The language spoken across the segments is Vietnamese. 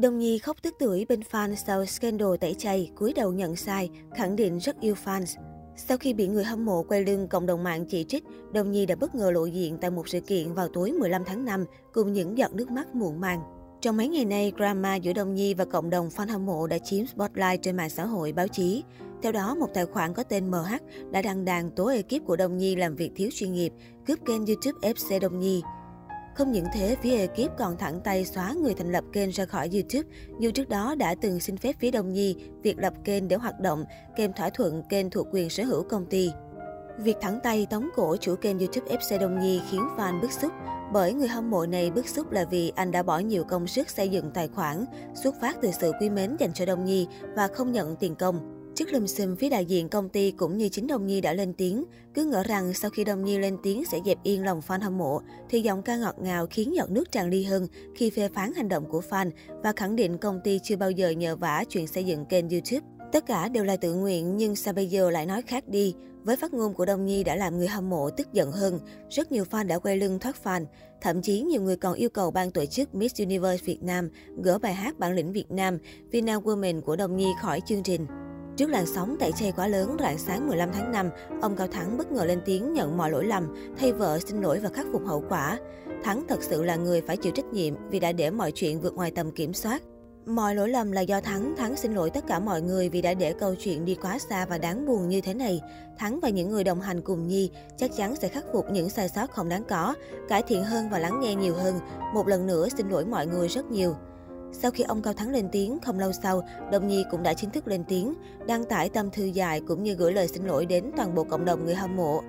Đông Nhi khóc tức tưởi bên fan sau scandal tẩy chay, cúi đầu nhận sai, khẳng định rất yêu fans. Sau khi bị người hâm mộ quay lưng cộng đồng mạng chỉ trích, Đông Nhi đã bất ngờ lộ diện tại một sự kiện vào tối 15 tháng 5 cùng những giọt nước mắt muộn màng. Trong mấy ngày nay, drama giữa Đông Nhi và cộng đồng fan hâm mộ đã chiếm spotlight trên mạng xã hội, báo chí. Theo đó, một tài khoản có tên MH đã đăng đàn tố ekip của Đông Nhi làm việc thiếu chuyên nghiệp, cướp kênh YouTube FC Đông Nhi. Không những thế, phía ekip còn thẳng tay xóa người thành lập kênh ra khỏi YouTube, dù trước đó đã từng xin phép phía Đông Nhi việc lập kênh để hoạt động, kèm thỏa thuận kênh thuộc quyền sở hữu công ty. Việc thẳng tay tống cổ chủ kênh YouTube FC Đông Nhi khiến fan bức xúc, bởi người hâm mộ này bức xúc là vì anh đã bỏ nhiều công sức xây dựng tài khoản, xuất phát từ sự quý mến dành cho Đông Nhi và không nhận tiền công. Trước lùm xùm, phía đại diện công ty cũng như chính Đông Nhi đã lên tiếng, cứ ngỡ rằng sau khi Đông Nhi lên tiếng sẽ dẹp yên lòng fan hâm mộ, thì giọng ca ngọt ngào khiến giọt nước tràn ly hơn khi phê phán hành động của fan và khẳng định công ty chưa bao giờ nhờ vả chuyện xây dựng kênh YouTube. Tất cả đều là tự nguyện nhưng sao bây giờ lại nói khác đi? Với phát ngôn của Đông Nhi đã làm người hâm mộ tức giận hơn. Rất nhiều fan đã quay lưng thoát fan. Thậm chí nhiều người còn yêu cầu ban tổ chức Miss Universe Việt Nam gỡ bài hát bản lĩnh Việt Nam Vina Women của Đông Nhi khỏi chương trình. Trước làn sóng tẩy chay quá lớn rạng sáng 15 tháng 5, ông Cao Thắng bất ngờ lên tiếng nhận mọi lỗi lầm, thay vợ xin lỗi và khắc phục hậu quả. Thắng thật sự là người phải chịu trách nhiệm vì đã để mọi chuyện vượt ngoài tầm kiểm soát. Mọi lỗi lầm là do Thắng. Thắng xin lỗi tất cả mọi người vì đã để câu chuyện đi quá xa và đáng buồn như thế này. Thắng và những người đồng hành cùng Nhi chắc chắn sẽ khắc phục những sai sót không đáng có, cải thiện hơn và lắng nghe nhiều hơn. Một lần nữa xin lỗi mọi người rất nhiều. Sau khi ông Cao Thắng lên tiếng, không lâu sau, Đồng Nhi cũng đã chính thức lên tiếng, đăng tải tâm thư dài cũng như gửi lời xin lỗi đến toàn bộ cộng đồng người hâm mộ.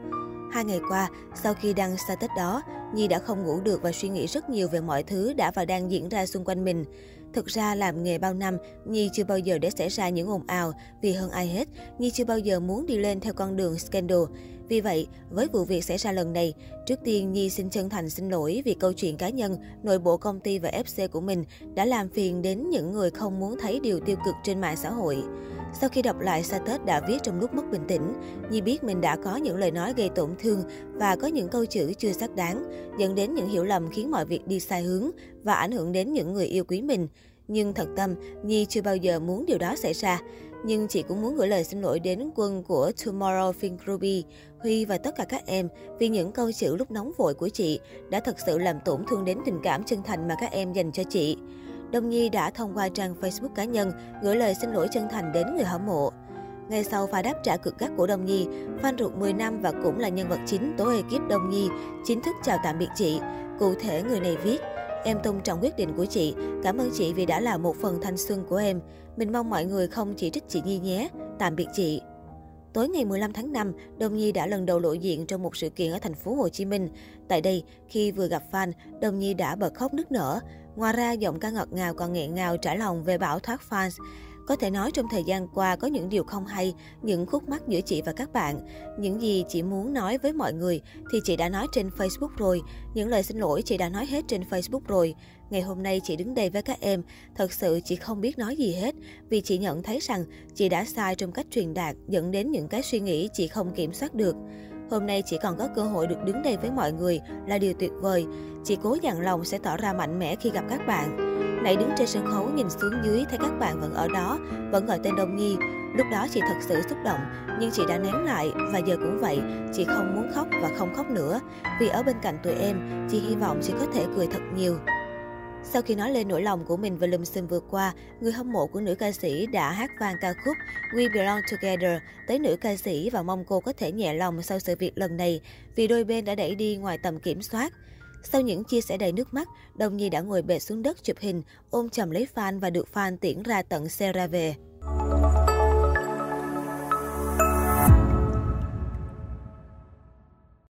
Hai ngày qua, sau khi đăng status đó, Nhi đã không ngủ được và suy nghĩ rất nhiều về mọi thứ đã và đang diễn ra xung quanh mình. Thực ra làm nghề bao năm, Nhi chưa bao giờ để xảy ra những ồn ào, vì hơn ai hết, Nhi chưa bao giờ muốn đi lên theo con đường scandal. Vì vậy, với vụ việc xảy ra lần này, trước tiên Nhi xin chân thành xin lỗi vì câu chuyện cá nhân, nội bộ công ty và FC của mình đã làm phiền đến những người không muốn thấy điều tiêu cực trên mạng xã hội. Sau khi đọc lại status đã viết trong lúc mất bình tĩnh, Nhi biết mình đã có những lời nói gây tổn thương và có những câu chữ chưa xác đáng, dẫn đến những hiểu lầm khiến mọi việc đi sai hướng và ảnh hưởng đến những người yêu quý mình. Nhưng thật tâm, Nhi chưa bao giờ muốn điều đó xảy ra. Nhưng chị cũng muốn gửi lời xin lỗi đến quân của Tomorrow Fin Ruby, Huy và tất cả các em vì những câu chữ lúc nóng vội của chị đã thật sự làm tổn thương đến tình cảm chân thành mà các em dành cho chị. Đông Nhi đã thông qua trang Facebook cá nhân gửi lời xin lỗi chân thành đến người hâm mộ. Ngay sau pha đáp trả cực gắt của Đông Nhi, fan ruột 10 năm và cũng là nhân vật chính tố ekip Đông Nhi chính thức chào tạm biệt chị. Cụ thể người này viết, Em tôn trọng quyết định của chị. Cảm ơn chị vì đã là một phần thanh xuân của em. Mình mong mọi người không chỉ trích chị Nhi nhé. Tạm biệt chị. Tối ngày 15 tháng 5, Đông Nhi đã lần đầu lộ diện trong một sự kiện ở thành phố Hồ Chí Minh. Tại đây, khi vừa gặp fan, Đông Nhi đã bật khóc nức nở. Ngoài ra, giọng ca ngọt ngào còn nghẹn ngào trả lòng về bảo thoát fans. Có thể nói trong thời gian qua có những điều không hay, những khúc mắc giữa chị và các bạn. Những gì chị muốn nói với mọi người thì chị đã nói trên Facebook rồi. Những lời xin lỗi chị đã nói hết trên Facebook rồi. Ngày hôm nay chị đứng đây với các em, thật sự chị không biết nói gì hết vì chị nhận thấy rằng chị đã sai trong cách truyền đạt dẫn đến những cái suy nghĩ chị không kiểm soát được. Hôm nay chị còn có cơ hội được đứng đây với mọi người là điều tuyệt vời. Chị cố dặn lòng sẽ tỏ ra mạnh mẽ khi gặp các bạn. Nãy đứng trên sân khấu nhìn xuống dưới thấy các bạn vẫn ở đó, vẫn gọi tên Đông Nhi. Lúc đó chị thật sự xúc động, nhưng chị đã nén lại và giờ cũng vậy, chị không muốn khóc và không khóc nữa. Vì ở bên cạnh tụi em, chị hy vọng chị có thể cười thật nhiều. Sau khi nói lên nỗi lòng của mình về lùm xùm vừa qua, người hâm mộ của nữ ca sĩ đã hát vang ca khúc We Belong Together tới nữ ca sĩ và mong cô có thể nhẹ lòng sau sự việc lần này vì đôi bên đã đẩy đi ngoài tầm kiểm soát. Sau những chia sẻ đầy nước mắt, Đồng Nhi đã ngồi bệt xuống đất chụp hình, ôm chầm lấy fan và được fan tiễn ra tận xe ra về.